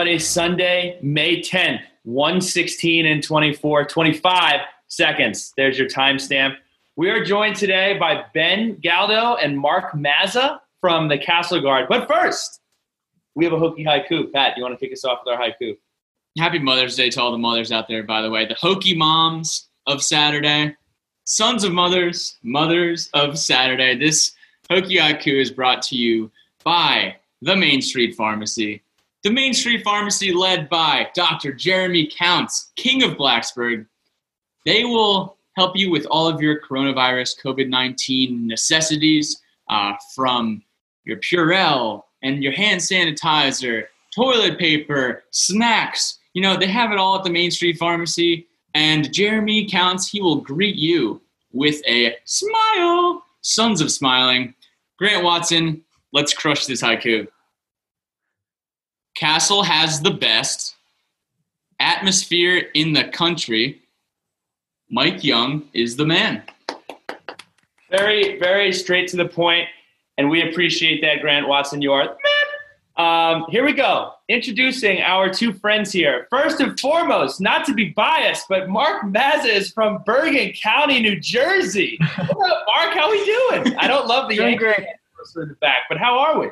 everybody. Sunday, May 10th, 116 and 24, 25 seconds. There's your timestamp. We are joined today by Ben Galdo and Marc Mazza from the Cassell Guard. But first, we have a Hokie haiku. Pat, you want to kick us off with our haiku? Happy Mother's Day to all the mothers out there, by the way. The Hokie moms of Saturday, sons of mothers, mothers of Saturday. This Hokie haiku is brought to you by the Main Street Pharmacy. The Main Street Pharmacy, led by Dr. Jeremy Counts, King of Blacksburg. They will help you with all of your coronavirus COVID 19 necessities uh, from your Purell and your hand sanitizer, toilet paper, snacks. You know, they have it all at the Main Street Pharmacy. And Jeremy Counts, he will greet you with a smile. Sons of smiling. Grant Watson, let's crush this haiku. Cassell has the best atmosphere in the country. Mike Young is the man. Very, very straight to the point, and we appreciate that, Grant Watson. You are the man. Um, here we go. Introducing our two friends here. First and foremost, not to be biased, but Marc Mazza is from Bergen County, New Jersey. What up, Marc? How are we doing? I don't love the Doing Yankees great. in the back, but how are we?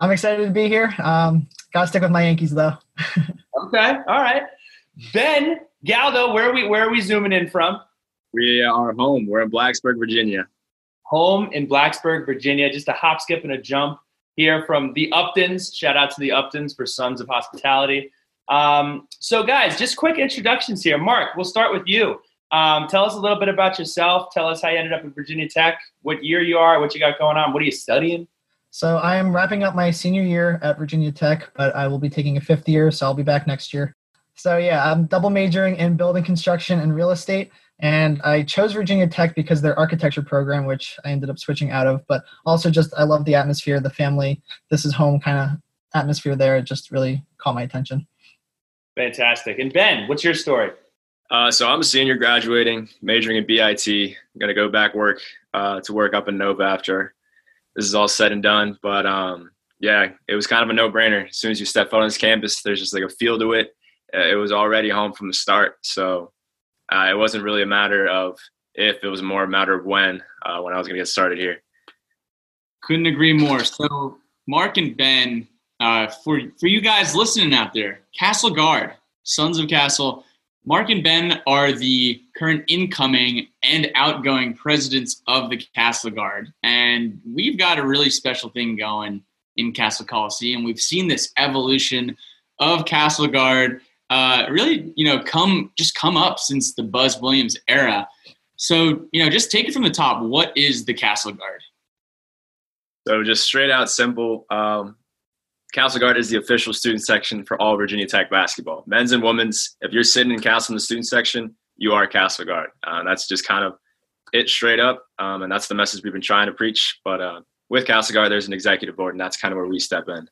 I'm excited to be here. Um, gotta stick with my Yankees though. Okay, all right. Ben Galdo, where are we? Where are we zooming in from? We are home. We're in Blacksburg, Virginia. home in Blacksburg, Virginia. Just a hop, skip, and a jump here from the Uptons. Shout out to the Uptons for Sons of Hospitality. Um, so, guys, just quick introductions here. Marc, we'll start with you. Um, tell us a little bit about yourself. Tell us how you ended up at Virginia Tech, what year you are, what you got going on, what are you studying? So I am wrapping up my senior year at Virginia Tech, but I will be taking a fifth year, so I'll be back next year. So yeah, I'm double majoring in building construction and real estate, and I chose Virginia Tech because their architecture program, which I ended up switching out of, but also just I love the atmosphere, the family, this is home kind of atmosphere there. It just really caught my attention. Fantastic. And Ben, what's your story? Uh, so I'm a senior graduating, majoring in BIT. I'm gonna go back work uh, to work up in Nova after this is all said and done. But um, yeah, it was kind of a no-brainer. As soon as you step foot on this campus, there's just like a feel to it. Uh, it was already home from the start, so uh, it wasn't really a matter of if; it was more a matter of when. Uh, when I was gonna get started here. Couldn't agree more. So, Marc and Ben, uh, for for you guys listening out there, Cassell Guard, Sons of Cassell. Marc and Ben are the current incoming and outgoing presidents of the Cassell Guard, and we've got a really special thing going in Cassell Coliseum. And we've seen this evolution of Cassell Guard, uh, really, you know, come just come up since the Buzz Williams era. So, you know, just take it from the top. What is the Cassell Guard? So just straight out simple. Um, Cassell Guard is the official student section for all Virginia Tech basketball, men's and women's. If you're sitting in Cassell in the student section, you are Cassell Guard. Uh, that's just kind of it straight up, um, and that's the message we've been trying to preach. But uh, with Cassell Guard, there's an executive board, and that's kind of where we step in.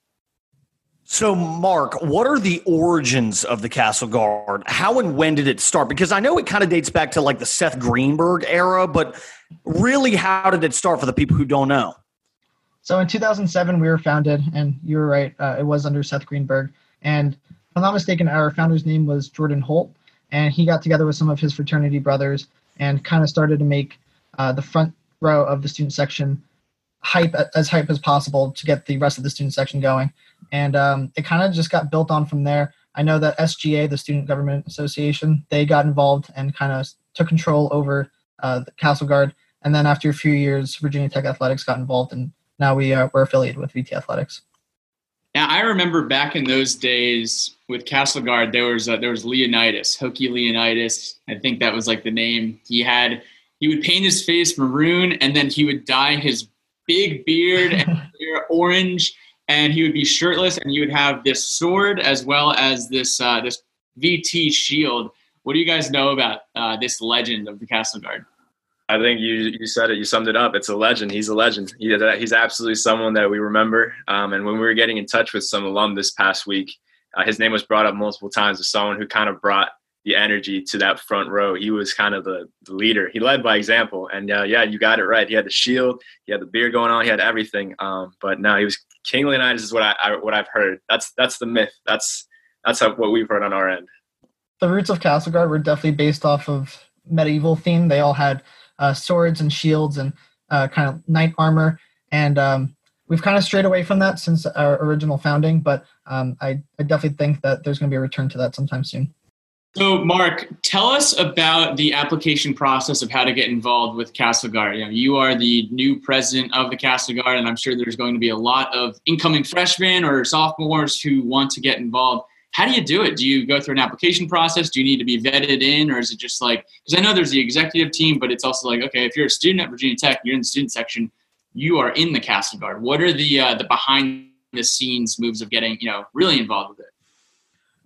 So, Marc, what are the origins of the Cassell Guard? How and when did it start? Because I know it kind of dates back to like the Seth Greenberg era, but really, how did it start for the people who don't know? So in 2007, we were founded, and you were right, uh, it was under Seth Greenberg. And if I'm not mistaken, our founder's name was Jordan Holt, and he got together with some of his fraternity brothers and kind of started to make uh, the front row of the student section hype as hype as possible to get the rest of the student section going. And um, it kind of just got built on from there. I know that SGA, the Student Government Association, they got involved and kind of took control over uh, the Cassell Guard. And then after a few years, Virginia Tech Athletics got involved, and now we are we're affiliated with VT Athletics. Now, I remember back in those days with Cassell Guard, there was uh, there was Leonidas, Hokie Leonidas. I think that was like the name. He had he would paint his face maroon, and then he would dye his big beard and orange, and he would be shirtless, and he would have this sword as well as this uh, this VT shield. What do you guys know about uh, this legend of the Cassell Guard? I think you you said it. You summed it up. It's a legend. He's a legend. He, he's absolutely someone that we remember. Um, and when we were getting in touch with some alum this past week, uh, his name was brought up multiple times as someone who kind of brought the energy to that front row. He was kind of the, the leader. He led by example. And uh, yeah, you got it right. He had the shield. He had the beard going on. He had everything. Um, but no, he was King Leonidas is what I, I what I've heard. That's that's the myth. That's that's how, what we've heard on our end. The roots of Cassell Guard were definitely based off of medieval theme. They all had uh, swords and shields and uh, kind of knight armor, and um, we've kind of strayed away from that since our original founding. But um, I, I definitely think that there's going to be a return to that sometime soon. So, Marc, tell us about the application process of how to get involved with Cassell Guard. You know, you are the new president of the Cassell Guard, and I'm sure there's going to be a lot of incoming freshmen or sophomores who want to get involved. How do you do it? Do you go through an application process? Do you need to be vetted in, or is it just like because I know there's the executive team, but it's also like okay, if you're a student at Virginia Tech, you're in the student section, you are in the Cassell Guard. What are the uh, the behind the scenes moves of getting you know really involved with it?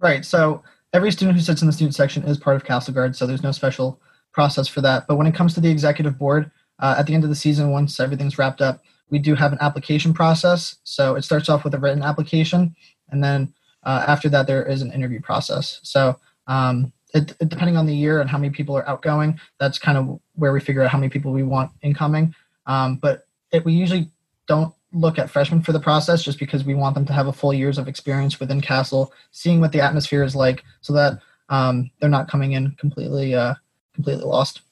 Right. So every student who sits in the student section is part of Cassell Guard, so there's no special process for that. But when it comes to the executive board, uh, at the end of the season, once everything's wrapped up, we do have an application process. So it starts off with a written application, and then uh, after that, there is an interview process. So um, it, it, depending on the year and how many people are outgoing, that's kind of where we figure out how many people we want incoming. Um, but it, we usually don't look at freshmen for the process just because we want them to have a full years of experience within Cassell, seeing what the atmosphere is like, so that um, they're not coming in completely uh, completely lost.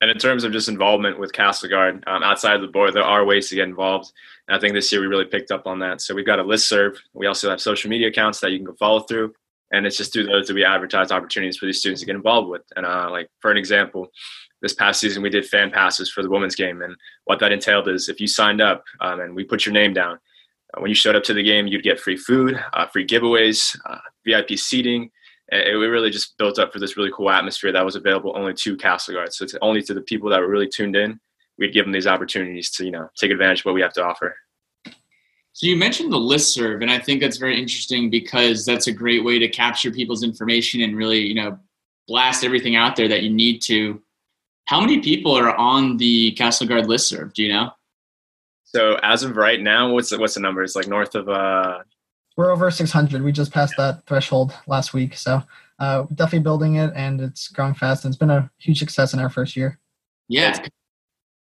And in terms of just involvement with Cassell Guard, um, outside of the board, there are ways to get involved. And I think this year we really picked up on that. So we've got a listserv. We also have social media accounts that you can go follow through. And it's just through those that we advertise opportunities for these students to get involved with. And uh, like for an example, this past season we did fan passes for the women's game and what that entailed is if you signed up um, and we put your name down uh, when you showed up to the game you'd get free food uh, free giveaways uh, vip seating and it, really just built up for this really cool atmosphere that was available only to Cassell Guard. So it's only to the people that were really tuned in, we'd give them these opportunities to, you know, take advantage of what we have to offer. So you mentioned the listserv, and I think that's very interesting because that's a great way to capture people's information and really, you know, blast everything out there that you need to how many people are on the Cassell Guard listserv? Do you know? So as of right now, what's the, what's the number? It's like north of. Uh... We're over 600. We just passed that threshold last week, so uh, definitely building it, and it's growing fast. And it's been a huge success in our first year. Yeah,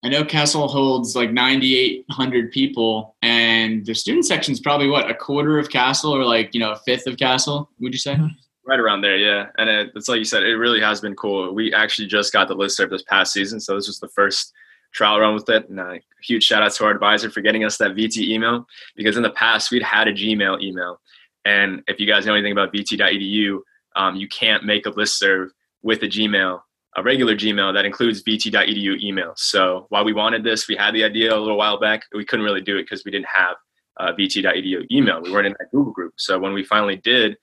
I know Cassell holds like 9,800 people, and the student section is probably what a quarter of Cassell, or like you know a fifth of Cassell. Would you say? Right around there, yeah. And it, it's like you said, it really has been cool. We actually just got the listserv this past season, so this was the first trial run with it. And a huge shout out to our advisor for getting us that VT email because in the past we'd had a Gmail email, and if you guys know anything about VT.edu, um, you can't make a listserv with a Gmail, a regular Gmail that includes VT.edu email. So while we wanted this, we had the idea a little while back, we couldn't really do it because we didn't have uh, VT.edu email. We weren't in that Google group. So when we finally did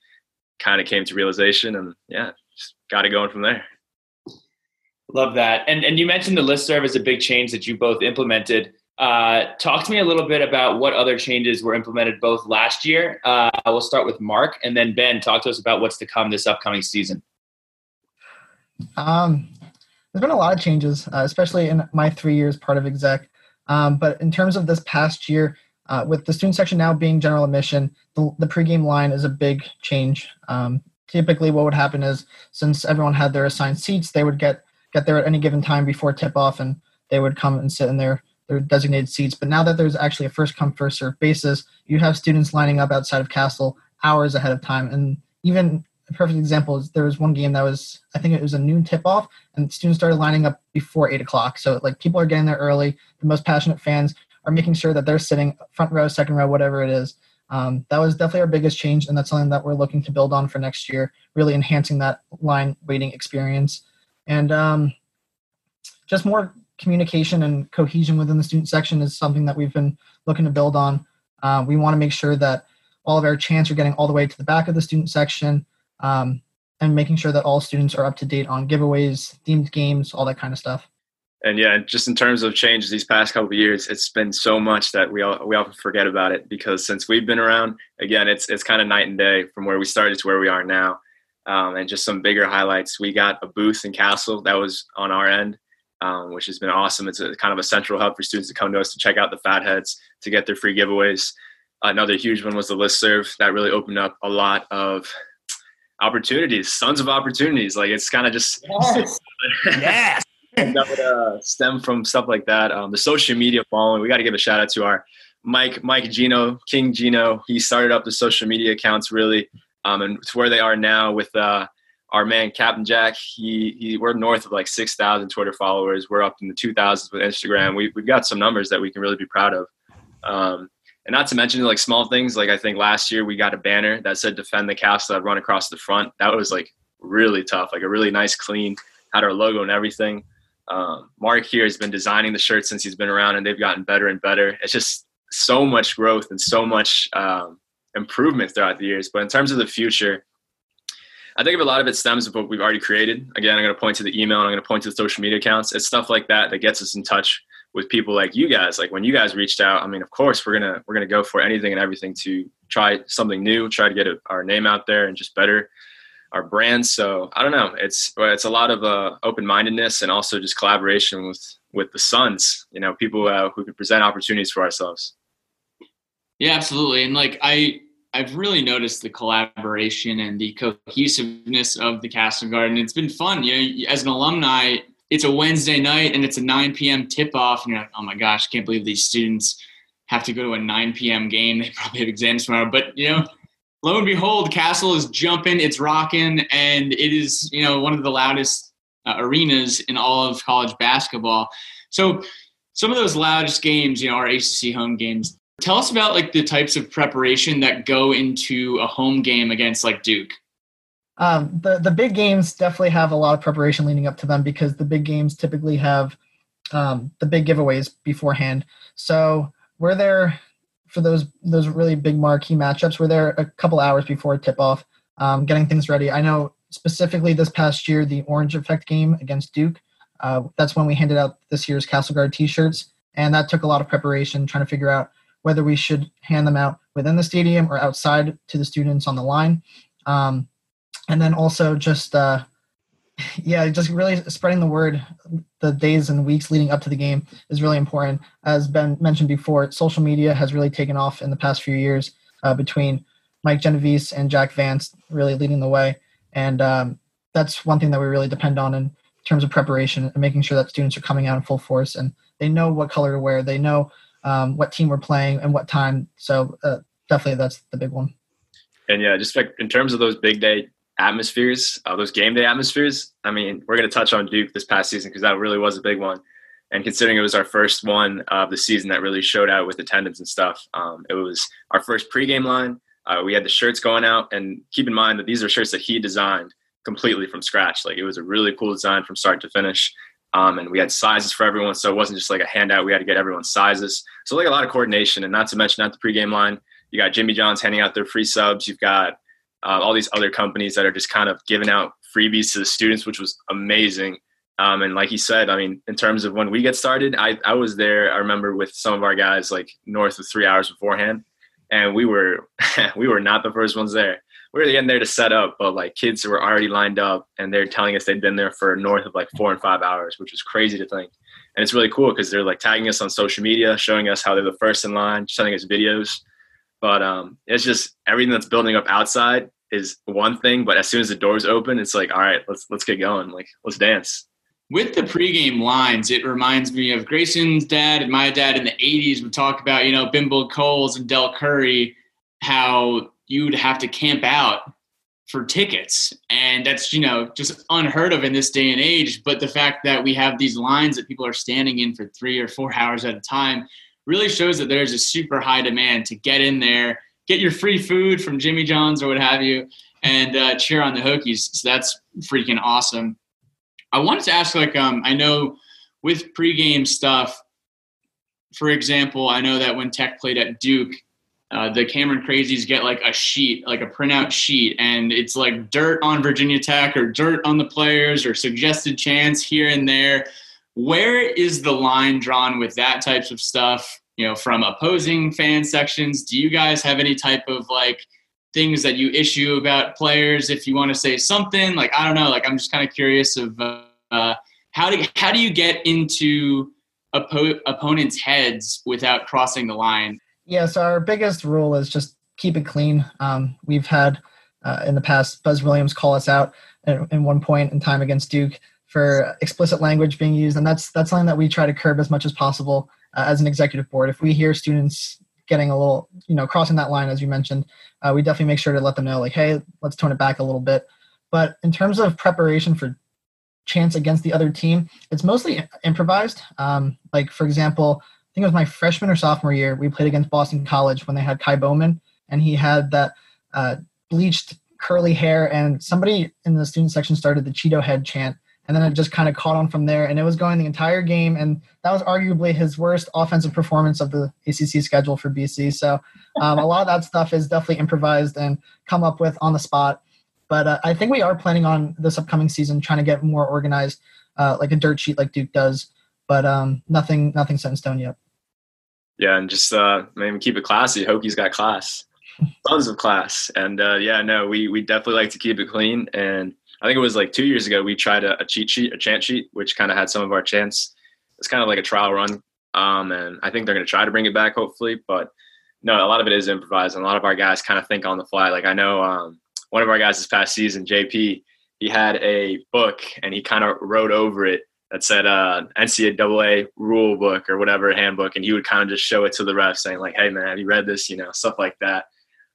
kind of came to realization and yeah, just got it going from there. Love that. And and you mentioned the listserv as a big change that you both implemented. Uh, talk to me a little bit about what other changes were implemented both last year. Uh, we'll start with Marc, and then Ben. Talk to us about what's to come this upcoming season. Um, there's been a lot of changes, uh, especially in my three years part of exec. Um, but in terms of this past year, uh, with the student section now being general admission, the, the pregame line is a big change. Um, typically, what would happen is since everyone had their assigned seats, they would get get there at any given time before tip off, and they would come and sit in their their designated seats. But now that there's actually a first come first serve basis, you have students lining up outside of Cassell hours ahead of time, and even a perfect example is there was one game that was I think it was a noon tip off, and students started lining up before eight o'clock. So like people are getting there early. The most passionate fans are making sure that they're sitting front row, second row, whatever it is. Um, that was definitely our biggest change, and that's something that we're looking to build on for next year, really enhancing that line waiting experience. And um, just more communication and cohesion within the student section is something that we've been looking to build on. Uh, we want to make sure that all of our chants are getting all the way to the back of the student section um, and making sure that all students are up to date on giveaways, themed games, all that kind of stuff and yeah, just in terms of changes these past couple of years, it's been so much that we all, we often forget about it because since we've been around, again, it's it's kind of night and day from where we started to where we are now. Um, and just some bigger highlights. We got a booth in Cassell that was on our end, um, which has been awesome. It's a kind of a central hub for students to come to us to check out the Fatheads to get their free giveaways. Another huge one was the listserv that really opened up a lot of opportunities, tons of opportunities. Like it's kind of just yes. yes that would uh, stem from stuff like that. Um, the social media following, we got to give a shout out to our Mike Mike Gino King Gino. He started up the social media accounts really, um, and it's where they are now with uh, our man Captain Jack. He, he we're north of like six thousand Twitter followers. We're up in the two thousands with Instagram. We we've got some numbers that we can really be proud of. Um, and not to mention like small things like I think last year we got a banner that said "Defend the Castle" that run across the front. That was like really tough, like a really nice, clean, had our logo and everything. Um, Marc here has been designing the shirts since he's been around, and they've gotten better and better. It's just so much growth and so much um, improvement throughout the years. But in terms of the future, I think a lot of it stems from what we've already created. Again, I'm going to point to the email. and I'm going to point to the social media accounts. It's stuff like that that gets us in touch with people like you guys. Like when you guys reached out, I mean, of course we're gonna we're gonna go for anything and everything to try something new, try to get our name out there and just better our brand. So I don't know. It's it's a lot of uh, open mindedness and also just collaboration with with the sons You know, people uh, who could present opportunities for ourselves. Yeah, absolutely. And like I I've really noticed the collaboration and the cohesiveness of the Cassell Guard. It's been fun. You know, as an alumni, it's a Wednesday night and it's a 9 p.m. tip off, and you're like, oh my gosh, I can't believe these students have to go to a 9 p.m. game. They probably have exams tomorrow. But you know, lo and behold, Cassell is jumping, it's rocking, and it is you know one of the loudest uh, arenas in all of college basketball. So some of those loudest games, you know, are ACC home games. Tell us about like the types of preparation that go into a home game against like Duke. Um, the the big games definitely have a lot of preparation leading up to them because the big games typically have um, the big giveaways beforehand. So we're there for those those really big marquee matchups. We're there a couple hours before tip off, um, getting things ready. I know specifically this past year the Orange Effect game against Duke. Uh, that's when we handed out this year's Cassell Guard T-shirts, and that took a lot of preparation trying to figure out whether we should hand them out within the stadium or outside to the students on the line. Um, and then also just, uh, yeah, just really spreading the word the days and weeks leading up to the game is really important. As Ben mentioned before, social media has really taken off in the past few years uh, between Mike Genovese and Jack Vance really leading the way. And um, that's one thing that we really depend on in terms of preparation and making sure that students are coming out in full force and they know what color to wear. They know um, what team we're playing and what time. So uh, definitely that's the big one. And yeah, just like in terms of those big day atmospheres, uh, those game day atmospheres. I mean, we're going to touch on Duke this past season because that really was a big one. And considering it was our first one of the season that really showed out with attendance and stuff, um, it was our first pregame line. Uh, we had the shirts going out, and keep in mind that these are shirts that he designed completely from scratch. Like it was a really cool design from start to finish. Um, and we had sizes for everyone, so it wasn't just like a handout. We had to get everyone's sizes. So like a lot of coordination, and not to mention at the pregame line, you got Jimmy John's handing out their free subs. You've got uh, all these other companies that are just kind of giving out freebies to the students, which was amazing. Um, and like he said, I mean, in terms of when we get started, I, I was there. I remember with some of our guys like north of three hours beforehand, and we were we were not the first ones there we were getting there to set up, but like kids were already lined up and they're telling us they'd been there for north of like four and five hours, which is crazy to think. And it's really cool because they're like tagging us on social media, showing us how they're the first in line, sending us videos. But um, it's just everything that's building up outside is one thing, but as soon as the doors open, it's like, all right, let's let's get going. Like let's dance. With the pregame lines, it reminds me of Grayson's dad and my dad in the '80s would talk about, you know, Bimbo Coles and Del Curry, how you'd have to camp out for tickets and that's you know just unheard of in this day and age but the fact that we have these lines that people are standing in for three or four hours at a time really shows that there's a super high demand to get in there get your free food from jimmy john's or what have you and uh, cheer on the hokies so that's freaking awesome i wanted to ask like um, i know with pregame stuff for example i know that when tech played at duke uh, the Cameron Crazies get like a sheet, like a printout sheet, and it's like dirt on Virginia Tech or dirt on the players or suggested chants here and there. Where is the line drawn with that types of stuff? You know, from opposing fan sections, do you guys have any type of like things that you issue about players if you want to say something? Like I don't know, like I'm just kind of curious of uh, how do how do you get into oppo- opponents' heads without crossing the line? Yeah, so our biggest rule is just keep it clean. Um, we've had uh, in the past Buzz Williams call us out in, in one point in time against Duke for explicit language being used, and that's that's something that we try to curb as much as possible uh, as an executive board. If we hear students getting a little, you know, crossing that line as you mentioned, uh, we definitely make sure to let them know, like, hey, let's tone it back a little bit. But in terms of preparation for chance against the other team, it's mostly improvised. Um, like for example, I think it was my freshman or sophomore year, we played against Boston College when they had Ky Bowman, and he had that uh, bleached curly hair, and somebody in the student section started the Cheeto head chant, and then it just kind of caught on from there, and it was going the entire game, and that was arguably his worst offensive performance of the ACC schedule for BC. So um, a lot of that stuff is definitely improvised and come up with on the spot. But uh, I think we are planning on this upcoming season trying to get more organized, uh, like a dirt sheet like Duke does. But um, nothing, nothing set in stone yet. Yeah, and just uh, maybe keep it classy. Hokies got class, tons of class, and uh, yeah, no, we we definitely like to keep it clean. And I think it was like two years ago we tried a, a cheat sheet, a chant sheet, which kind of had some of our chants. It's kind of like a trial run, um, and I think they're going to try to bring it back hopefully. But no, a lot of it is improvised, and a lot of our guys kind of think on the fly. Like I know um, one of our guys this past season, JP, he had a book and he kind of wrote over it that said uh, NCAA rule book or whatever handbook, and he would kind of just show it to the ref, saying like, "Hey man, have you read this?" You know, stuff like that.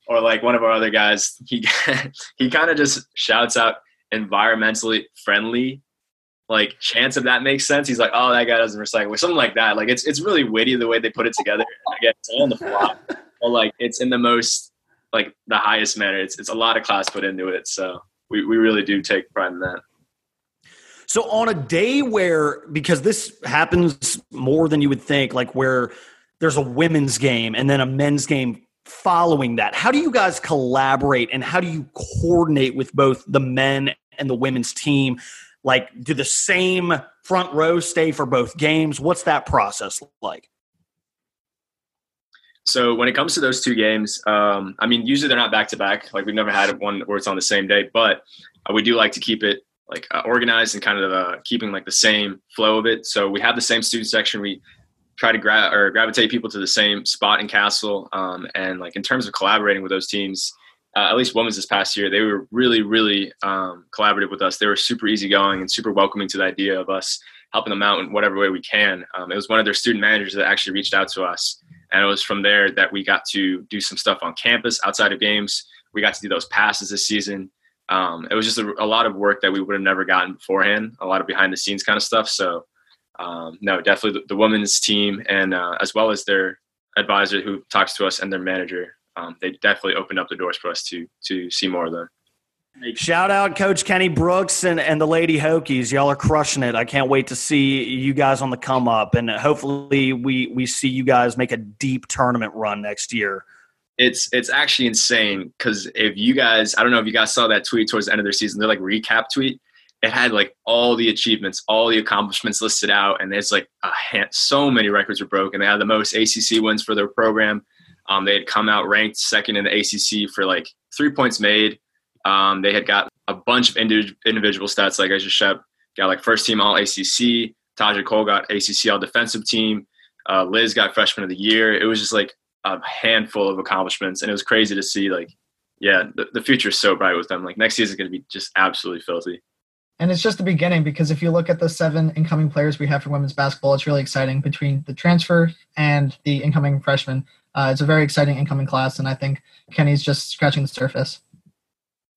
Or like one of our other guys, he he kind of just shouts out environmentally friendly like chance if that makes sense. He's like, oh, that guy doesn't recycle, or something like that. Like it's it's really witty the way they put it together. Again, it's on the fly, but like it's in the most like the highest manner. It's it's a lot of class put into it. So we, we really do take pride in that. So on a day where because this happens more than you would think, like where there's a women's game and then a men's game following that, how do you guys collaborate and how do you coordinate with both the men and the women's team? Like, do the same front row stay for both games? What's that process like? So when it comes to those two games, um, I mean, usually they're not back to back. Like we've never had one where it's on the same day, but uh, we do like to keep it like uh, organized and kind of uh, keeping like the same flow of it. So we have the same student section. We try to grab or gravitate people to the same spot in Cassell. Um, and like in terms of collaborating with those teams, uh, at least women's this past year, they were really, really um, collaborative with us. They were super easygoing and super welcoming to the idea of us helping them out in whatever way we can. Um, it was one of their student managers that actually reached out to us and it was from there that we got to do some stuff on campus outside of games. We got to do those passes this season. Um, it was just a, a, lot of work that we would have never gotten beforehand, a lot of behind the scenes kind of stuff. So, um, no, definitely the, the, women's team and uh, as well as their advisor who talks to us and their manager, um, they definitely opened up the doors for us to to see more of them. Shout out Coach Kenny Brooks and, and the Lady Hokies. Y'all are crushing it. I can't wait to see you guys on the come up. And hopefully we, we see you guys make a deep tournament run next year. It's it's actually insane because if you guys, I don't know if you guys saw that tweet towards the end of their season, they're like recap tweet. It had like all the achievements, all the accomplishments listed out, and there's like a hand, so many records were broken. They had the most ACC wins for their program. Um, they had come out ranked second in the ACC for like three points made, um, they had got a bunch of indi- individual stats, like Aisha Shep got like first team All ACC. Taja Cole got ACC All Defensive Team. Uh, Liz got Freshman of the Year. It was just like a handful of accomplishments, and it was crazy to see. Like, yeah, the, the future is so bright with them. Like next season is going to be just absolutely filthy. And it's just the beginning because if you look at the seven incoming players we have for women's basketball, it's really exciting between the transfer and the incoming freshmen. Uh, it's a very exciting incoming class, and I think Kenny's just scratching the surface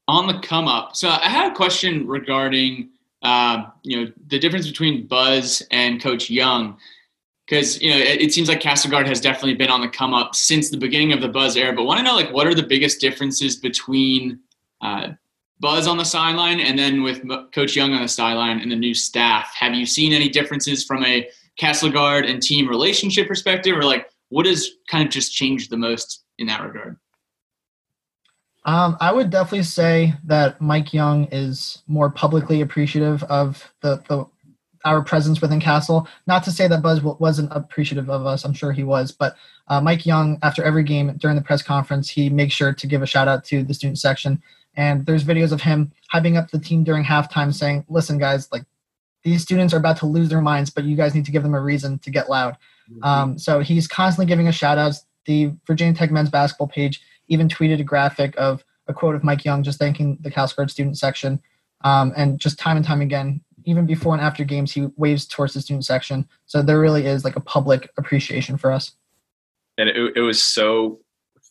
on the come up. So I had a question regarding uh, you know the difference between Buzz and Coach Young, because you know it, it, seems like Cassell Guard has definitely been on the come up since the beginning of the Buzz era. But want to know like what are the biggest differences between uh, Buzz on the sideline and then with Coach Young on the sideline and the new staff? Have you seen any differences from a Cassell Guard and team relationship perspective, or like what has kind of just changed the most in that regard? Um, I would definitely say that Mike Young is more publicly appreciative of the, the our presence within Cassell. Not to say that Buzz wasn't appreciative of us. I'm sure he was. But uh, Mike Young, after every game during the press conference, he makes sure to give a shout out to the student section. And there's videos of him hyping up the team during halftime, saying, "Listen, guys, like these students are about to lose their minds, but you guys need to give them a reason to get loud." Mm-hmm. Um, so he's constantly giving us shout outs. The Virginia Tech men's basketball page even tweeted a graphic of a quote of Mike Young just thanking the Cassell Guard student section. Um, and just time and time again, even before and after games, he waves towards the student section. So there really is like a public appreciation for us. and it, it was so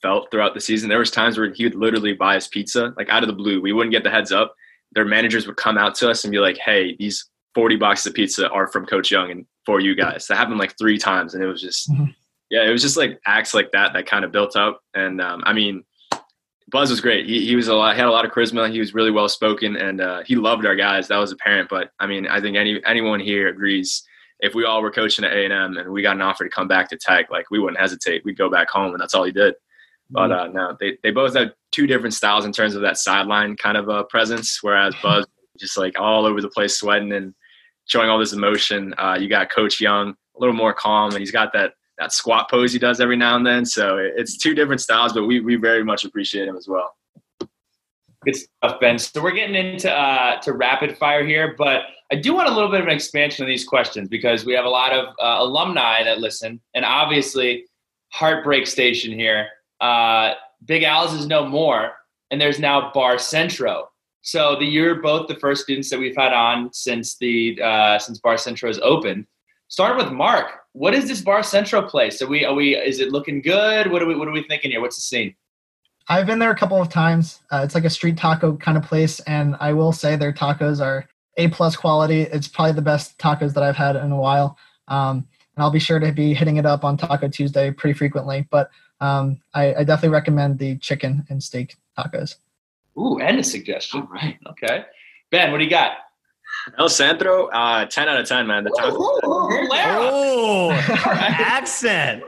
felt throughout the season. There was times where he would literally buy us pizza, like out of the blue. We wouldn't get the heads up. Their managers would come out to us and be like, "Hey, these 40 boxes of pizza are from Coach Young and for you guys." That happened like three times, and it was just, Mhm. yeah, it was just like acts like that that kind of built up. And um, I mean, Buzz was great. He, he was a lot, he had a lot of charisma. He was really well spoken, and uh, he loved our guys. That was apparent. But I mean, I think any anyone here agrees. If we all were coaching at A and M and we got an offer to come back to Tech, like we wouldn't hesitate. We'd go back home, and that's all he did. But uh, no, they, they both have two different styles in terms of that sideline kind of uh, presence. Whereas Buzz just like all over the place, sweating and showing all this emotion. Uh, you got Coach Young, a little more calm, and he's got that that squat pose he does every now and then. So it's two different styles, but we we very much appreciate him as well. Good stuff, Ben. So we're getting into uh, to rapid fire here, but I do want a little bit of an expansion on these questions because we have a lot of uh, alumni that listen, and obviously, Heartbreak Station here. Uh, Big Al's is no more, and there's now Bar Centro. So the you're both the first students that we've had on since the uh, since Bar Centro has opened. Starting with Mark, what is this Bar Centro place? Are we are we is it looking good? What are we what are we thinking here? What's the scene? I've been there a couple of times. Uh, it's like a street taco kind of place, and I will say their tacos are a plus quality. It's probably the best tacos that I've had in a while. Um, and I'll be sure to be hitting it up on Taco Tuesday pretty frequently. But um, I, I definitely recommend the chicken and steak tacos. Ooh, and a suggestion. All right. Okay. Ben, what do you got? El Centro, uh, ten out of ten, man. The taco. Oh, accent.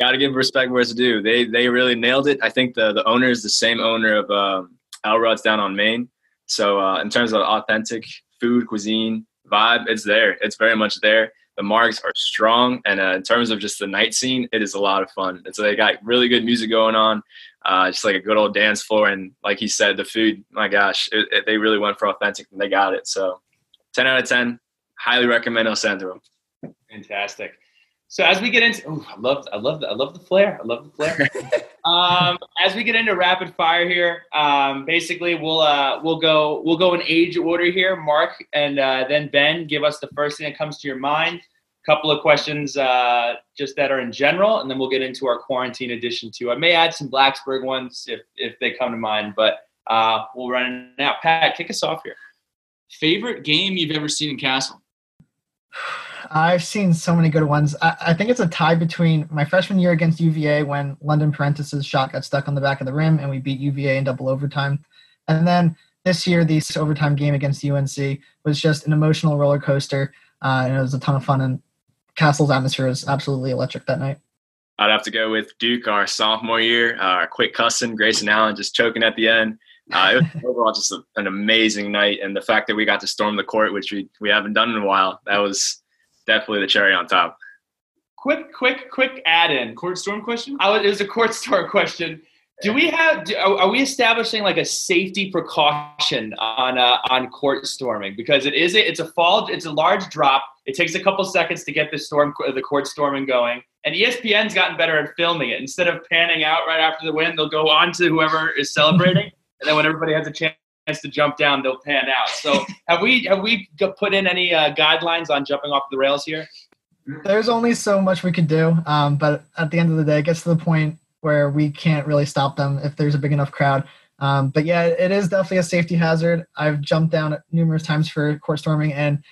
Got to give respect where it's due. They they really nailed it. I think the the owner is the same owner of um, Elrod's down on Main. So uh, in terms of authentic food, cuisine, vibe, it's there. It's very much there. The marks are strong, and uh, in terms of just the night scene, it is a lot of fun. And so they got really good music going on, uh, just like a good old dance floor. And like he said, the food, my gosh, it, it, they really went for authentic, and they got it. So ten out of ten, highly recommend El Centro. Fantastic. So as we get into, ooh, I love, I love, the, I love the flair. I love the flair. um, as we get into rapid fire here, um, basically we'll uh, we'll go we'll go in age order here. Marc and uh, then Ben, give us the first thing that comes to your mind. Couple of questions, uh, just that are in general, and then we'll get into our quarantine edition too. I may add some Blacksburg ones if if they come to mind, but uh, we'll run it out. Pat, kick us off here. Favorite game you've ever seen in Cassell? I've seen so many good ones. I, I think it's a tie between my freshman year against UVA when London Perrantes shot got stuck on the back of the rim and we beat UVA in double overtime. And then this year, the overtime game against UNC was just an emotional roller coaster. Uh, and it was a ton of fun. And Cassell's atmosphere was absolutely electric that night. I'd have to go with Duke, our sophomore year. Uh, quick cussing, Grayson Allen just choking at the end. Uh, it was overall just a, an amazing night, and the fact that we got to storm the court, which we we haven't done in a while, that was definitely the cherry on top. Quick, quick, quick add-in. Court storm question? I was, it was a court storm question. Do we have? Do, are, are we establishing like a safety precaution on uh, on court storming? Because it is a, it's a fall. It's a large drop. It takes a couple seconds to get the storm the court storming going. And ESPN's gotten better at filming it. Instead of panning out right after the win, they'll go on to whoever is celebrating, and then when everybody has a chance to jump down, they'll pan out. So have we have we put in any uh, guidelines on jumping off the rails here? There's only so much we could do. Um, but at the end of the day, it gets to the point where we can't really stop them if there's a big enough crowd. Um, but yeah, it is definitely a safety hazard. I've jumped down numerous times for court storming, and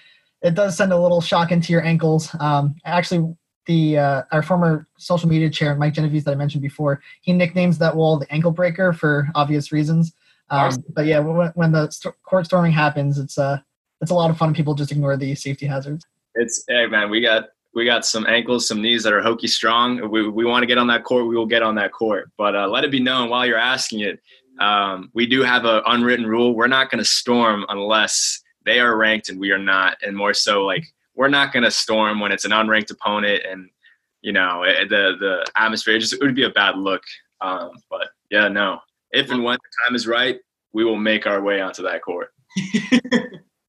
it does send a little shock into your ankles. Um, actually, the uh, our former social media chair, Mike Genovese, that I mentioned before, he nicknames that wall the ankle breaker for obvious reasons. Um, but yeah, when, when the st- court storming happens, it's uh, it's a lot of fun. People just ignore the safety hazards. It's hey man, we got we got some ankles, some knees that are Hokie strong. We we want to get on that court, we will get on that court. But uh, let it be known while you're asking it, um, we do have an unwritten rule. We're not going to storm unless they are ranked and we are not, and more so like we're not going to storm when it's an unranked opponent and you know it, the the atmosphere. It Just it would be a bad look. Um, but yeah, no. If and when the time is right, we will make our way onto that court.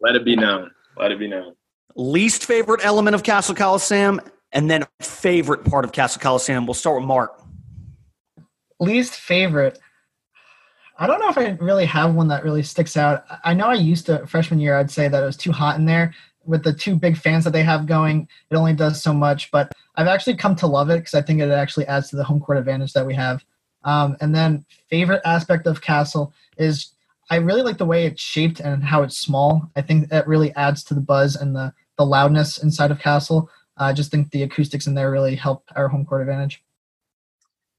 Let it be known. Let it be known. Least favorite element of Cassell Coliseum, and then favorite part of Cassell Coliseum. We'll start with Marc. least favorite i don't know if i really have one that really sticks out i know i used to freshman year i'd say that it was too hot in there with the two big fans that they have going, it only does so much. But I've actually come to love it because I think it actually adds to the home court advantage that we have. Um, and then favorite aspect of Cassell is I really like the way it's shaped and how it's small. I think that really adds to the buzz and the the loudness inside of Cassell. I just think the acoustics in there really help our home court advantage.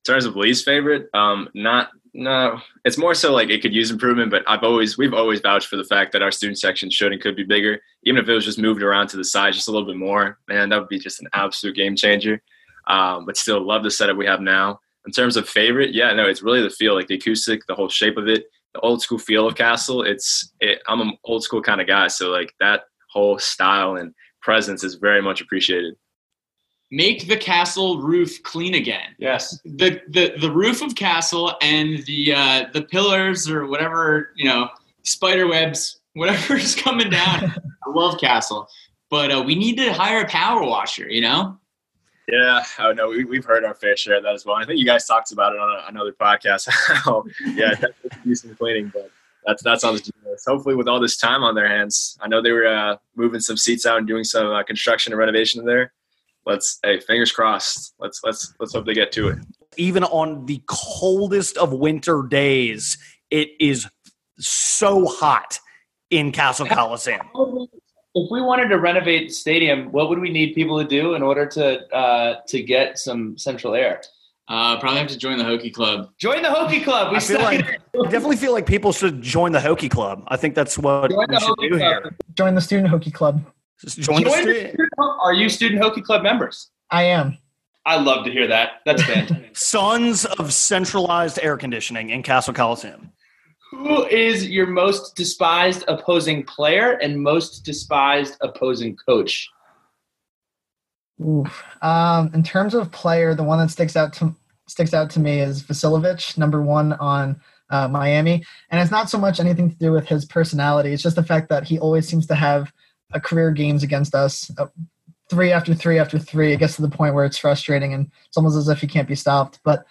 In terms of least favorite, um, not no, it's more so like it could use improvement. But I've always we've always vouched for the fact that our student section should and could be bigger, even if it was just moved around to the side just a little bit more. Man, that would be just an absolute game changer. Um, but still, love the setup we have now. In terms of favorite, yeah, no, it's really the feel, like the acoustic, the whole shape of it, the old school feel of Cassell. It's it, I'm an old school kind of guy, so like that whole style and presence is very much appreciated. Make the Cassell roof clean again. Yes. The the, the roof of Cassell and the uh, the pillars or whatever you know spider webs whatever is coming down. I love Cassell, but uh, we need to hire a power washer. You know. Yeah, oh no, we, we've heard our fair share of that as well. I think you guys talked about it on a, another podcast. How yeah, do some cleaning, but that's that's on the GMS. Hopefully, with all this time on their hands, I know they were uh, moving some seats out and doing some uh, construction and renovation there. Let's hey, fingers crossed. Let's let's let's hope they get to it. Even on the coldest of winter days, it is so hot in Cassell Coliseum. If we wanted to renovate the stadium, what would we need people to do in order to uh, to get some central air? Uh, probably have to join the Hokie Club. Join the Hokie Club. We I feel like I definitely feel like people should join the Hokie Club. I think that's what Join we should Hokie do Club. here. Join the Student Hokie Club. Just join, Join the the Are you student Hokie Club members? I am. I love to hear that. That's fantastic. Sons of centralized air conditioning in Cassell Coliseum. Who is your most despised opposing player and most despised opposing coach? Oof. Um, in terms of player, the one that sticks out to sticks out to me is Vasiljevic, number one on uh, Miami, and it's not so much anything to do with his personality. It's just the fact that he always seems to have a career games against us, uh, three after three after three. It gets to the point where it's frustrating, and it's almost as if he can't be stopped. But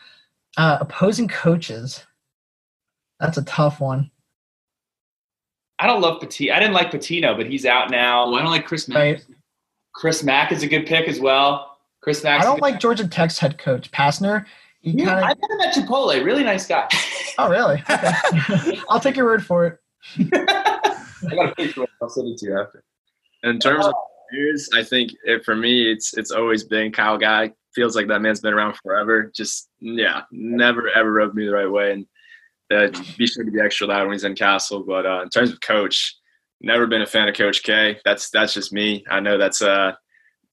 uh, opposing coaches, that's a tough one, I don't love Pitino. I didn't like Pitino, but he's out Oh, now. I don't like Chris Mack. right? Chris Mack is a good pick as well. Chris Mack. I don't like Georgia Tech's head coach Pastner. He Yeah, kind I met him at Chipotle. Really nice guy. Oh, really? Okay. I'll take your word for it. I got a picture. I'll send it to you after. In terms of players, I think it, for me, it's it's always been Kyle Guy. Feels like that man's been around forever. Just yeah, never ever rubbed me the right way. And uh, be sure to be extra loud when he's in Cassell. But uh, in terms of coach, never been a fan of Coach K. That's that's just me. I know that's uh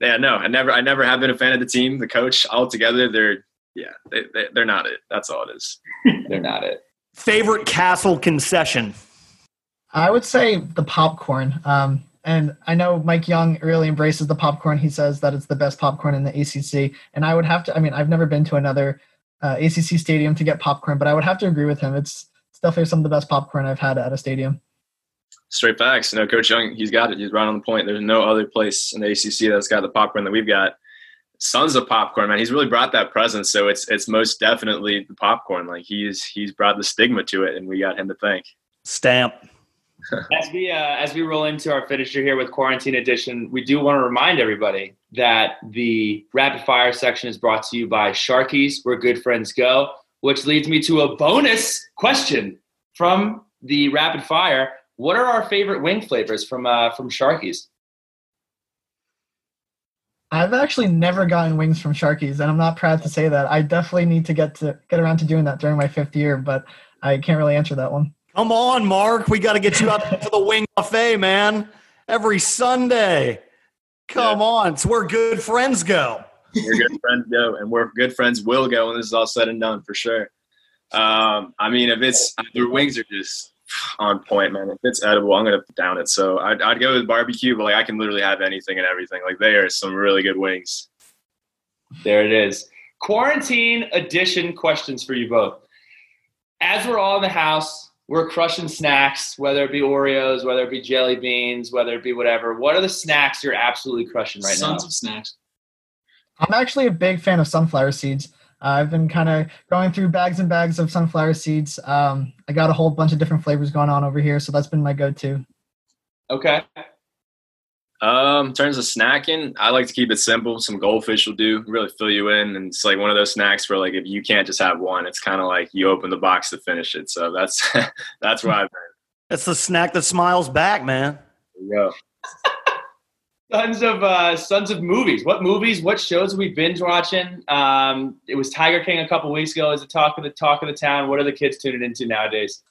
yeah no I never I never have been a fan of the team. The coach altogether, they're yeah they, they they're not it. That's all it is. They're not it. Favorite Cassell concession. I would say the popcorn. Um, and I know Mike Young really embraces the popcorn. He says that it's the best popcorn in the ACC. And I would have to. I mean, I've never been to another uh, ACC stadium to get popcorn, but I would have to agree with him. It's, it's definitely some of the best popcorn I've had at a stadium. Straight facts. You know, Coach Young, he's got it. He's right on the point. There's no other place in the ACC that's got the popcorn that we've got. Sons of popcorn, man. He's really brought that presence. So it's it's most definitely the popcorn. Like he's he's brought the stigma to it, and we got him to thank. Stamp. As we uh, as we roll into our finisher here with quarantine edition, we do want to remind everybody that the rapid fire section is brought to you by Sharkies, where good friends go. Which leads me to a bonus question from the rapid fire. What are our favorite wing flavors from uh, from Sharkies? I've actually never gotten wings from Sharkies, and I'm not proud to say that. I definitely need to get to get around to doing that during my fifth year, but I can't really answer that one. Come on, Marc. We got to get you out to the wing buffet, man. Every Sunday. Come on. It's where good friends go. We're good friends go, and we're good friends will go when this is all said and done for sure. Um, I mean, if it's their wings are just on point, man. If it's edible, I'm gonna down it. So I'd, I'd go with barbecue, but like I can literally have anything and everything. Like they are some really good wings. There it is. Quarantine edition questions for you both. As we're all in the house, we're crushing snacks, whether it be Oreos, whether it be jelly beans, whether it be whatever. What are the snacks you're absolutely crushing right Sons now? of snacks. I'm actually a big fan of sunflower seeds. Uh, I've been kind of going through bags and bags of sunflower seeds. Um, I got a whole bunch of different flavors going on over here, so that's been my go-to. Okay. Um, in terms of snacking, I like to keep it simple. Some goldfish will do, really fill you in, and it's like one of those snacks where like if you can't just have one, it's kind of like you open the box to finish it. So that's that's where I've been. That's the snack that smiles back, man. There you go. Tons of uh, sons of movies. What movies? What shows have we binge watching? Um, it was Tiger King a couple weeks ago. Is the talk of the talk of the town? What are the kids tuning into nowadays?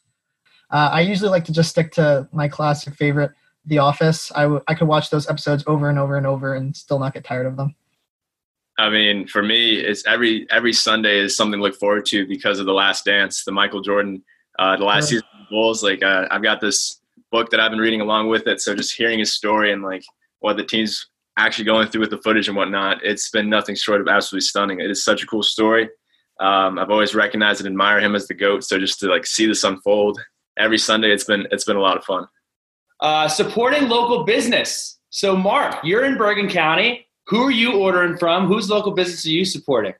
Uh, I usually like to just stick to my classic favorite, The Office. I, w- I could watch those episodes over and over and over and still not get tired of them. I mean, for me, it's every every Sunday is something to look forward to because of the Last Dance, the Michael Jordan, uh, the last Sure. season of the Bulls. Like uh, I've got this book that I've been reading along with it, so just hearing his story and like what the team's actually going through with the footage and whatnot, it's been nothing short of absolutely stunning. It is such a cool story. Um, I've always recognized and admire him as the goat. So just to like see this unfold every Sunday, it's been it's been a lot of fun. Uh, supporting local business. So, Marc, you're in Bergen County. Who are you ordering from? Whose local business are you supporting?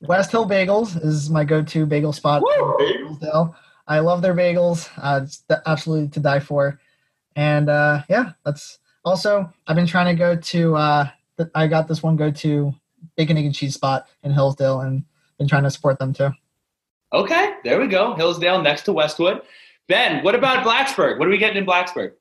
West Hill Bagels is my go-to bagel spot. Woo! in Hillsdale. I love their bagels. Uh, it's absolutely to die for. And uh, yeah, that's also I've been trying to go to. Uh, I got this one go-to bacon egg and cheese spot in Hillsdale, and been trying to support them too. Okay, there we go. Hillsdale next to Westwood. Ben, what about Blacksburg? What are we getting in Blacksburg?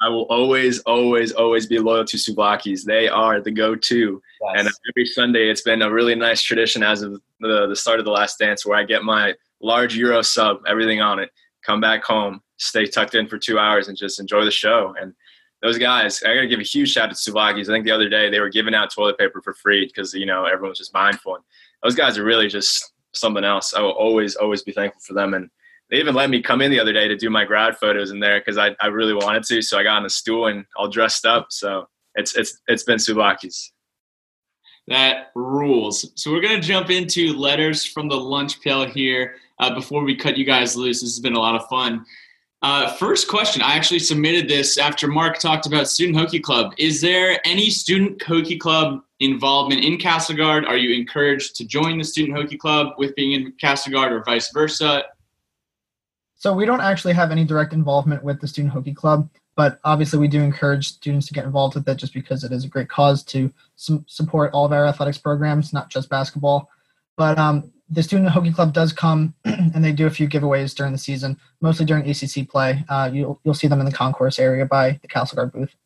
I will always, always, always be loyal to Souvlakis. They are the go-to. And every Sunday, it's been a really nice tradition as of the, the start of the last dance where I get my large Euro sub, everything on it, come back home, stay tucked in for two hours, and just enjoy the show. And those guys, I got to give a huge shout out to Souvlakis. I think the other day they were giving out toilet paper for free because, you know, everyone was just mindful. And those guys are really just something else. I will always, always be thankful for them. And they even let me come in the other day to do my grad photos in there because I, I really wanted to. So I got on a stool and all dressed up. So it's it's it's been Souvlakis. That rules. So we're gonna jump into letters from the lunch pail here uh, before we cut you guys loose. This has been a lot of fun. Uh, first question. I actually submitted this after Marc talked about student hockey club. Is there any student hockey club involvement in Cassell Guard? Are you encouraged to join the student hockey club with being in Cassell Guard, or vice versa? So we don't actually have any direct involvement with the student hockey club, but obviously we do encourage students to get involved with it just because it is a great cause to su- support all of our athletics programs, not just basketball. But um, the student hockey club does come and they do a few giveaways during the season, mostly during ACC play. Uh, you'll you'll see them in the concourse area by the Cassell Guard booth.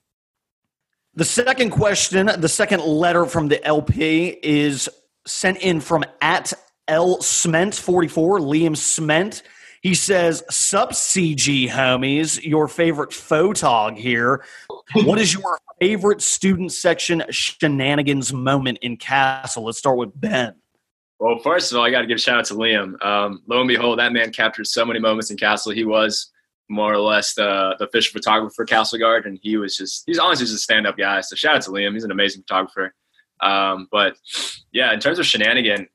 The second question, the second letter from the LP is sent in from at L Sment 44, Liam Sment. He says, Sup CG homies, your favorite photog here. What is your favorite student section shenanigans moment in Cassell? Let's start with Ben. Well, first of all, I got to give a shout out to Liam. Um, lo and behold, that man captured so many moments in Cassell. He was more or less the, the official photographer for Cassell Guard, and he was just, he's honestly just a stand up guy. So shout out to Liam. He's an amazing photographer. Um, but yeah, in terms of shenanigan,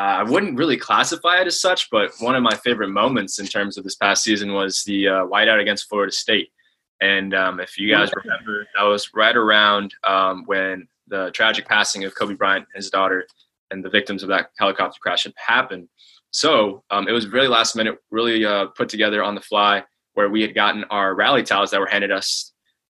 I wouldn't really classify it as such, but one of my favorite moments in terms of this past season was the uh, whiteout against Florida State. And um, if you guys remember, that was right around um, when the tragic passing of Kobe Bryant and his daughter and the victims of that helicopter crash had happened. So um, it was really last minute, really uh, put together on the fly, where we had gotten our rally towels that were handed us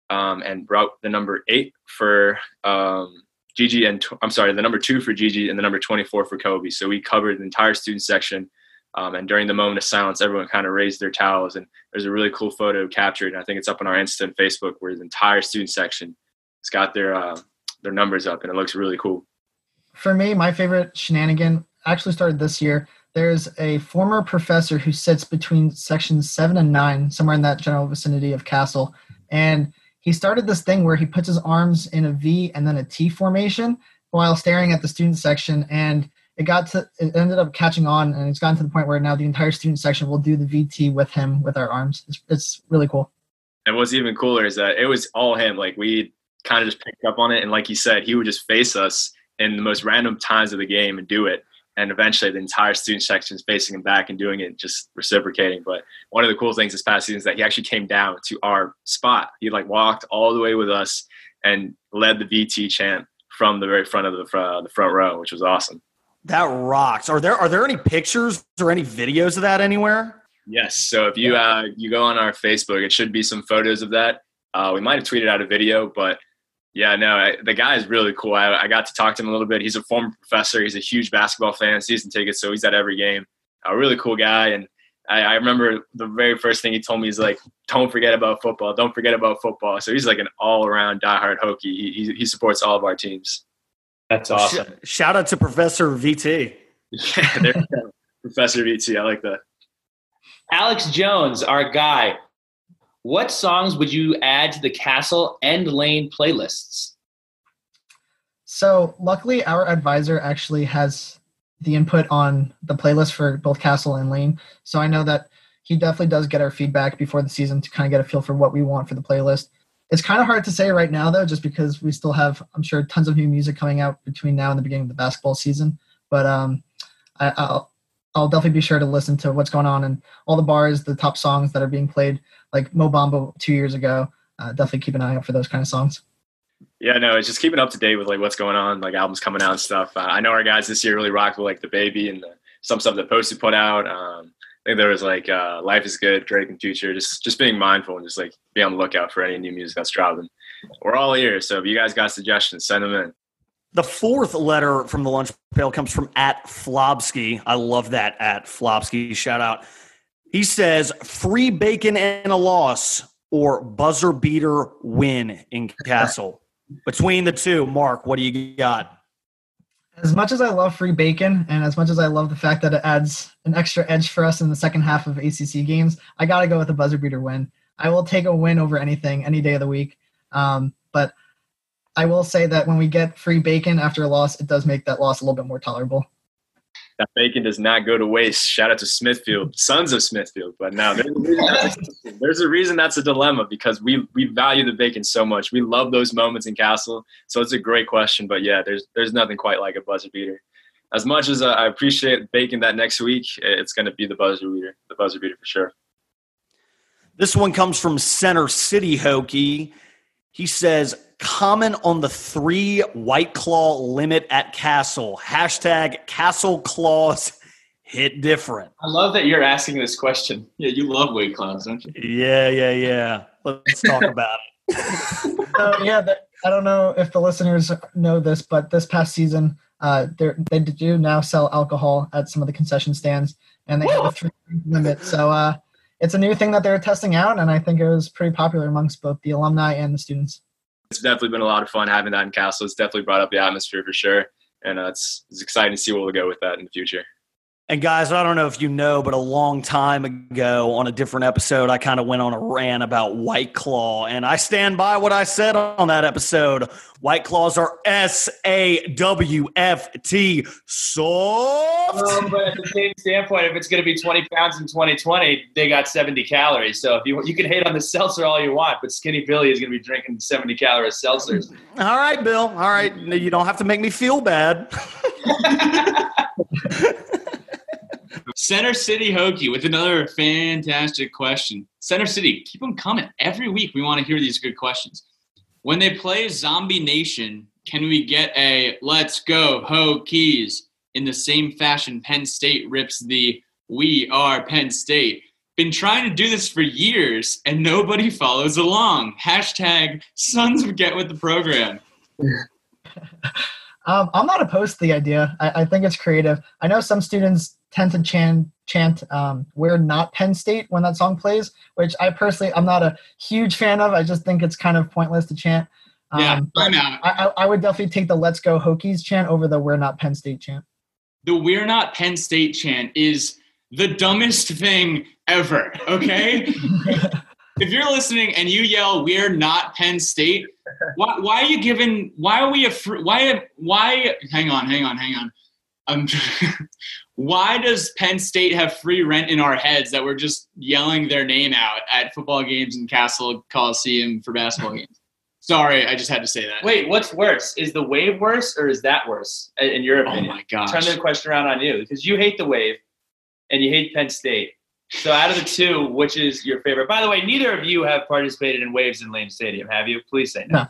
um, and brought the number eight for um, Gigi and I'm sorry, the number two for Gigi and the number 24 for Kobe. So we covered the entire student section. Um, and during the moment of silence, everyone kind of raised their towels. And there's a really cool photo captured. And I think it's up on our Insta and Facebook where the entire student section has got their uh, their numbers up, and it looks really cool. For me, my favorite shenanigan actually started this year. There's a former professor who sits between sections seven and nine, somewhere in that general vicinity of Cassell. And he started this thing where he puts his arms in a V and then a T formation while staring at the student section. And it got to, it ended up catching on and it's gotten to the point where now the entire student section will do the VT with him with our arms. It's, it's really cool. And what's even cooler is that it was all him. Like we kind of just picked up on it, and like he said, he would just face us in the most random times of the game and do it. And eventually, the entire student section is facing him back and doing it, just reciprocating. But one of the cool things this past season is that he actually came down to our spot. He like walked all the way with us and led the VT chant from the very front of the uh, the front row, which was awesome. That rocks. Are there are there any pictures or any videos of that anywhere? Yes. So if you uh, you go on our Facebook, it should be some photos of that. Uh, we might have tweeted out a video, but Yeah, no, I, the guy is really cool. I, I got to talk to him a little bit. He's a former professor. He's a huge basketball fan, season tickets, so he's at every game. A really cool guy, and I, I remember the very first thing he told me is like, "Don't forget about football. Don't forget about football." So he's like an all-around diehard Hokie. He, he, he supports all of our teams. That's awesome. Sh- shout out to Professor VT. Yeah, there you go. Professor VT. I like that. Alex Jones, our guy. What songs would you add to the Cassell and Lane playlists? So luckily, our advisor actually has the input on the playlist for both Cassell and Lane. So I know that he definitely does get our feedback before the season to kind of get a feel for what we want for the playlist. It's kind of hard to say right now though, just because we still have, I'm sure, tons of new music coming out between now and the beginning of the basketball season. But um, I, I'll I'll definitely be sure to listen to what's going on and all the bars, the top songs that are being played, like Mo Bamba two years ago. Uh, definitely keep an eye out for those kind of songs. Yeah, no, it's just keeping up to date with like what's going on, like albums coming out and stuff. Uh, I know our guys this year really rocked with like the baby and the, some stuff that Posty put out. Um, I think there was like uh, Life is Good, Drake and Future. Just just being mindful and just like be on the lookout for any new music that's dropping. We're all ears, so if you guys got suggestions, send them in. The fourth letter from the lunch pail comes from at Flobsky. I love that at Flobsky. Shout out. He says, free bacon and a loss or buzzer beater win in Cassell. Between the two, Marc, what do you got? As much as I love free bacon, and as much as I love the fact that it adds an extra edge for us in the second half of ACC games, I got to go with a buzzer beater win. I will take a win over anything any day of the week. Um, but I will say that when we get free bacon after a loss, it does make that loss a little bit more tolerable. That bacon does not go to waste. Shout out to Smithfield, sons of Smithfield. But now there's a reason that's a, there's a, reason that's a dilemma because we we value the bacon so much. We love those moments in Cassell. So it's a great question. But yeah, there's there's nothing quite like a buzzer beater. As much as uh, I appreciate bacon that next week, it's going to be the buzzer beater, the buzzer beater for sure. This one comes from Center City Hokie. He says, comment on the three White Claw limit at Cassell. Hashtag Cassell Claws hit different. I love that you're asking this question. Yeah, you love White Claws, don't you? Yeah, yeah, yeah. Let's talk about it. so, yeah, the, I don't know if the listeners know this, but this past season, uh, they do now sell alcohol at some of the concession stands, and they have a three limit. So uh, it's a new thing that they're testing out, and I think it was pretty popular amongst both the alumni and the students. It's definitely been a lot of fun having that in Cassell. It's definitely brought up the atmosphere for sure, and uh, it's, it's exciting to see where we'll go with that in the future. And guys, I don't know if you know, but a long time ago on a different episode, I kind of went on a rant about White Claw, and I stand by what I said on that episode. White Claws are S A W F T soft. Well, but at the same standpoint, if it's going to be 20 pounds in 2020, they got 70 calories. So if you you can hate on the seltzer all you want, but Skinny Billy is going to be drinking 70 calorie seltzers. All right, Bill. All right, you don't have to make me feel bad. Center City Hokie with another fantastic question. Center City, keep them coming. Every week we want to hear these good questions. When they play Zombie Nation, can we get a let's go Hokies in the same fashion Penn State rips the we are Penn State? Been trying to do this for years and nobody follows along. Hashtag sons of get with the program. um, I'm not opposed to the idea. I, I think it's creative. I know some students tend to chant chant um, "We're not Penn State" when that song plays, which I personally I'm not a huge fan of. I just think it's kind of pointless to chant. Um, yeah, I'm out. I, I, would definitely take the "Let's Go Hokies" chant over the "We're not Penn State" chant. The "We're not Penn State" chant is the dumbest thing ever. Okay. if you're listening and you yell "We're not Penn State," why, why are you giving? Why are we a? Why? Why? Hang on, hang on, hang on. I'm. why does Penn State have free rent in our heads that we're just yelling their name out at football games in Cassell Coliseum for basketball games? Sorry, I just had to say that. Wait, what's worse? Is the wave worse or is that worse in your oh opinion? Oh my gosh. Turn the question around on you because you hate the wave and you hate Penn State. So out of the two, which is your favorite? By the way, neither of you have participated in waves in Lane Stadium, have you? Please say no.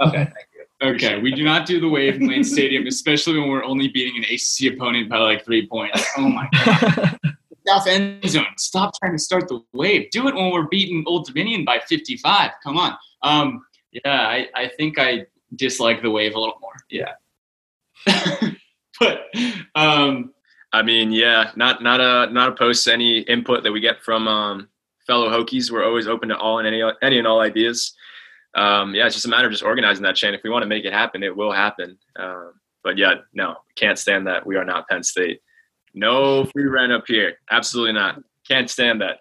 no. Okay, thank you. Okay, we do not do the wave in Lane Stadium, especially when we're only beating an ACC opponent by like three points. Oh my god! South end zone. Stop trying to start the wave. Do it when we're beating Old Dominion by 55. Come on. Um, yeah, I, I think I dislike the wave a little more. Yeah. but um, I mean, yeah, not not a not opposed to any input that we get from um, fellow Hokies. We're always open to all and any any and all ideas. Um, yeah, it's just a matter of just organizing that chain. If we want to make it happen, it will happen. Um, but yeah, no, can't stand that. We are not Penn State. No free rent up here. Absolutely not. Can't stand that.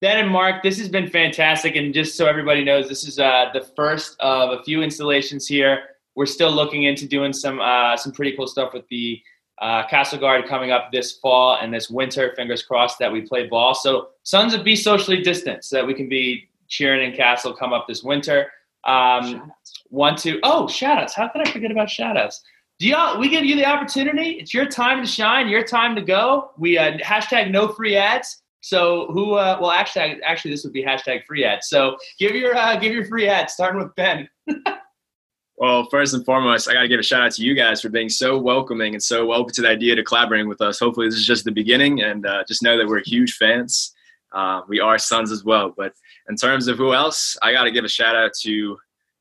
Ben and Marc, this has been fantastic. And just so everybody knows, this is uh, the first of a few installations here. We're still looking into doing some uh, some pretty cool stuff with the uh, Cassell Guard coming up this fall and this winter. Fingers crossed that we play ball. So Sons of be socially distant so that we can be cheering in Cassell come up this winter. Um, want to? Oh, shout outs. How could I forget about shout outs? Do y'all, we give you the opportunity. It's your time to shine, your time to go. We uh, hashtag no free ads. So who? Uh, well, actually, actually, this would be hashtag free ads. So give your uh, give your free ads, starting with Ben. well, first and foremost, I got to give a shout out to you guys for being so welcoming and so open to the idea to collaborating with us. Hopefully, this is just the beginning, and uh, just know that we're huge fans. Uh, we are sons as well. But in terms of who else, I got to give a shout out to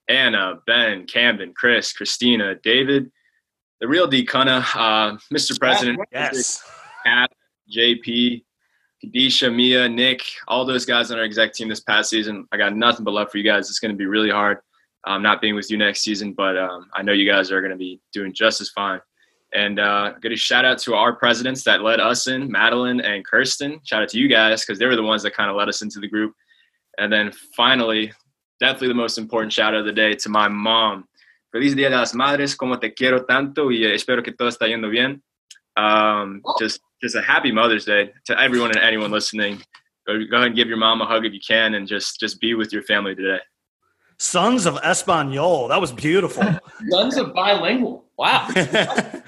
Anna, Ben, Camden, Chris, Christina, David the real D Cunna, uh, Mr. President, yes, Pat, JP, Kadisha, Mia, Nick, all those guys on our exec team this past season. I got nothing but love for you guys. It's going to be really hard um, not being with you next season, but um, I know you guys are going to be doing just as fine. And uh, a shout out to our presidents that led us in, Madeline and Kirsten. Shout out to you guys because they were the ones that kind of led us into the group. And then finally, definitely the most important shout out of the day to my mom, Feliz Día de las Madres, como te quiero tanto y espero que todo está yendo bien. Um, just, just a happy Mother's Day to everyone and anyone listening. Go, go ahead and give your mom a hug if you can, and just, just be with your family today. Sons of Espanol. That was beautiful. Sons of bilingual. Wow.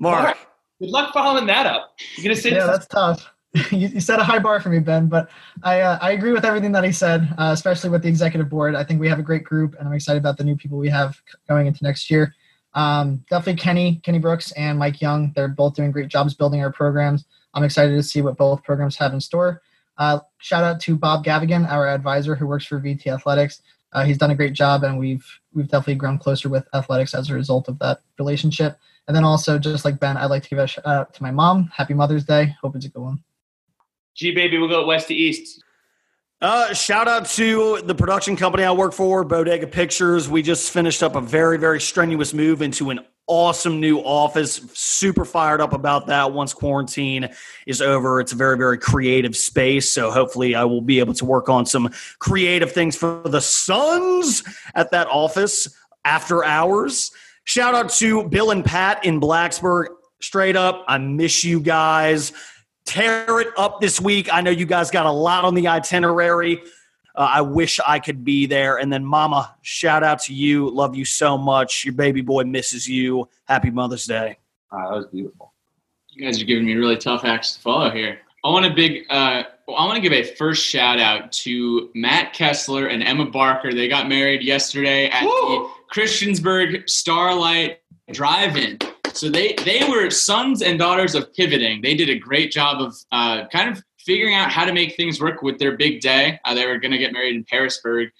Marc. Good luck following that up. You're gonna say yeah, that's tough. you, you, set a high bar for me, Ben. But I uh, I agree with everything that he said, uh, especially with the executive board. I think we have a great group, and I'm excited about the new people we have going into next year. Um, definitely Kenny, Kenny Brooks, and Mike Young. They're both doing great jobs building our programs. I'm excited to see what both programs have in store. Uh, shout out to Bob Gavigan, our advisor who works for VT Athletics. Uh, he's done a great job, and we've we've definitely grown closer with athletics as a result of that relationship. And then also, just like Ben, I'd like to give a shout out to my mom. Happy Mother's Day. Hope it's a good one. G baby, we'll go west to east. Uh, shout out to the production company I work for, Bodega Pictures. We just finished up a very, very strenuous move into an awesome new office. Super fired up about that once quarantine is over. It's a very, very creative space. So hopefully I will be able to work on some creative things for the Sons at that office after hours. Shout out to Bill and Pat in Blacksburg. Straight up, I miss you guys tear it up this week. I know you guys got a lot on the itinerary. Uh, I wish I could be there. And then, Mama, shout out to you. Love you so much. Your baby boy misses you. Happy Mother's Day. that was beautiful. You guys are giving me really tough acts to follow here. I want a big. Uh, I want to give a first shout out to Matt Kessler and Emma Barker. They got married yesterday at Woo! the Christiansburg Starlight Drive-In. So they they were sons and daughters of pivoting. They did a great job of uh, kind of figuring out how to make things work with their big day. Uh, they were going to get married in Pearisburg,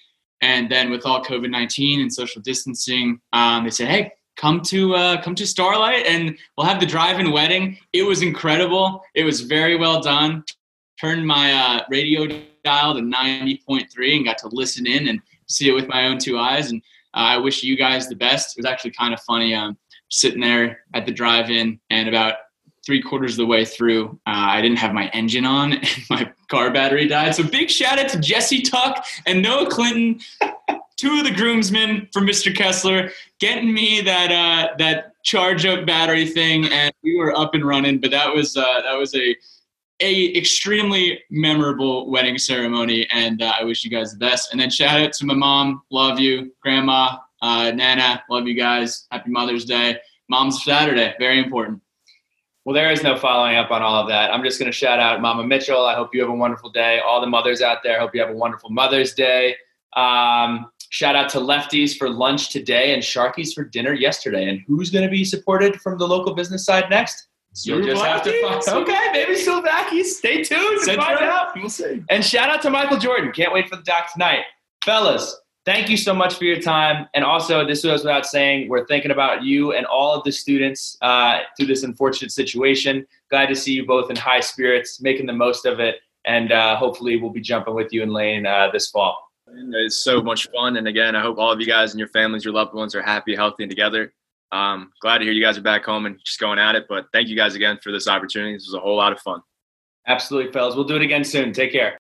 and then with all COVID nineteen and social distancing, um, they said, "Hey, come to uh, come to Starlight, and we'll have the drive-in wedding." It was incredible. It was very well done. Turned my uh, radio dial to ninety point three and got to listen in and see it with my own two eyes. And uh, I wish you guys the best. It was actually kind of funny. Um, sitting there at the drive-in, and about three quarters of the way through, uh, I didn't have my engine on, and my car battery died. So big shout out to Jesse Tuck and Noah Clinton, two of the groomsmen for Mr. Kessler, getting me that uh, that charge up battery thing, and we were up and running. But that was uh, that was a a extremely memorable wedding ceremony, and uh, I wish you guys the best. And then shout out to my mom, love you, grandma, uh, Nana, love you guys. Happy Mother's Day. Mom's Saturday, very important. Well, there is no following up on all of that. I'm just going to shout out Mama Mitchell. I hope you have a wonderful day. All the mothers out there, hope you have a wonderful Mother's Day. Um, shout out to Lefties for lunch today and Sharkies for dinner yesterday. And who's going to be supported from the local business side next? You'll just have to find. Okay, maybe Souvlakis. Stay tuned to find out. We'll see. And shout out to Michael Jordan. Can't wait for the doc tonight, fellas thank you so much for your time. And also, this goes without saying, we're thinking about you and all of the students uh, through this unfortunate situation. Glad to see you both in high spirits, making the most of it. And uh, hopefully, we'll be jumping with you in Lane uh, this fall. It's so much fun. And again, I hope all of you guys and your families, your loved ones are happy, healthy, and together. Um, glad to hear you guys are back home and just going at it. But thank you guys again for this opportunity. This was a whole lot of fun. Absolutely, fellas. We'll do it again soon. Take care.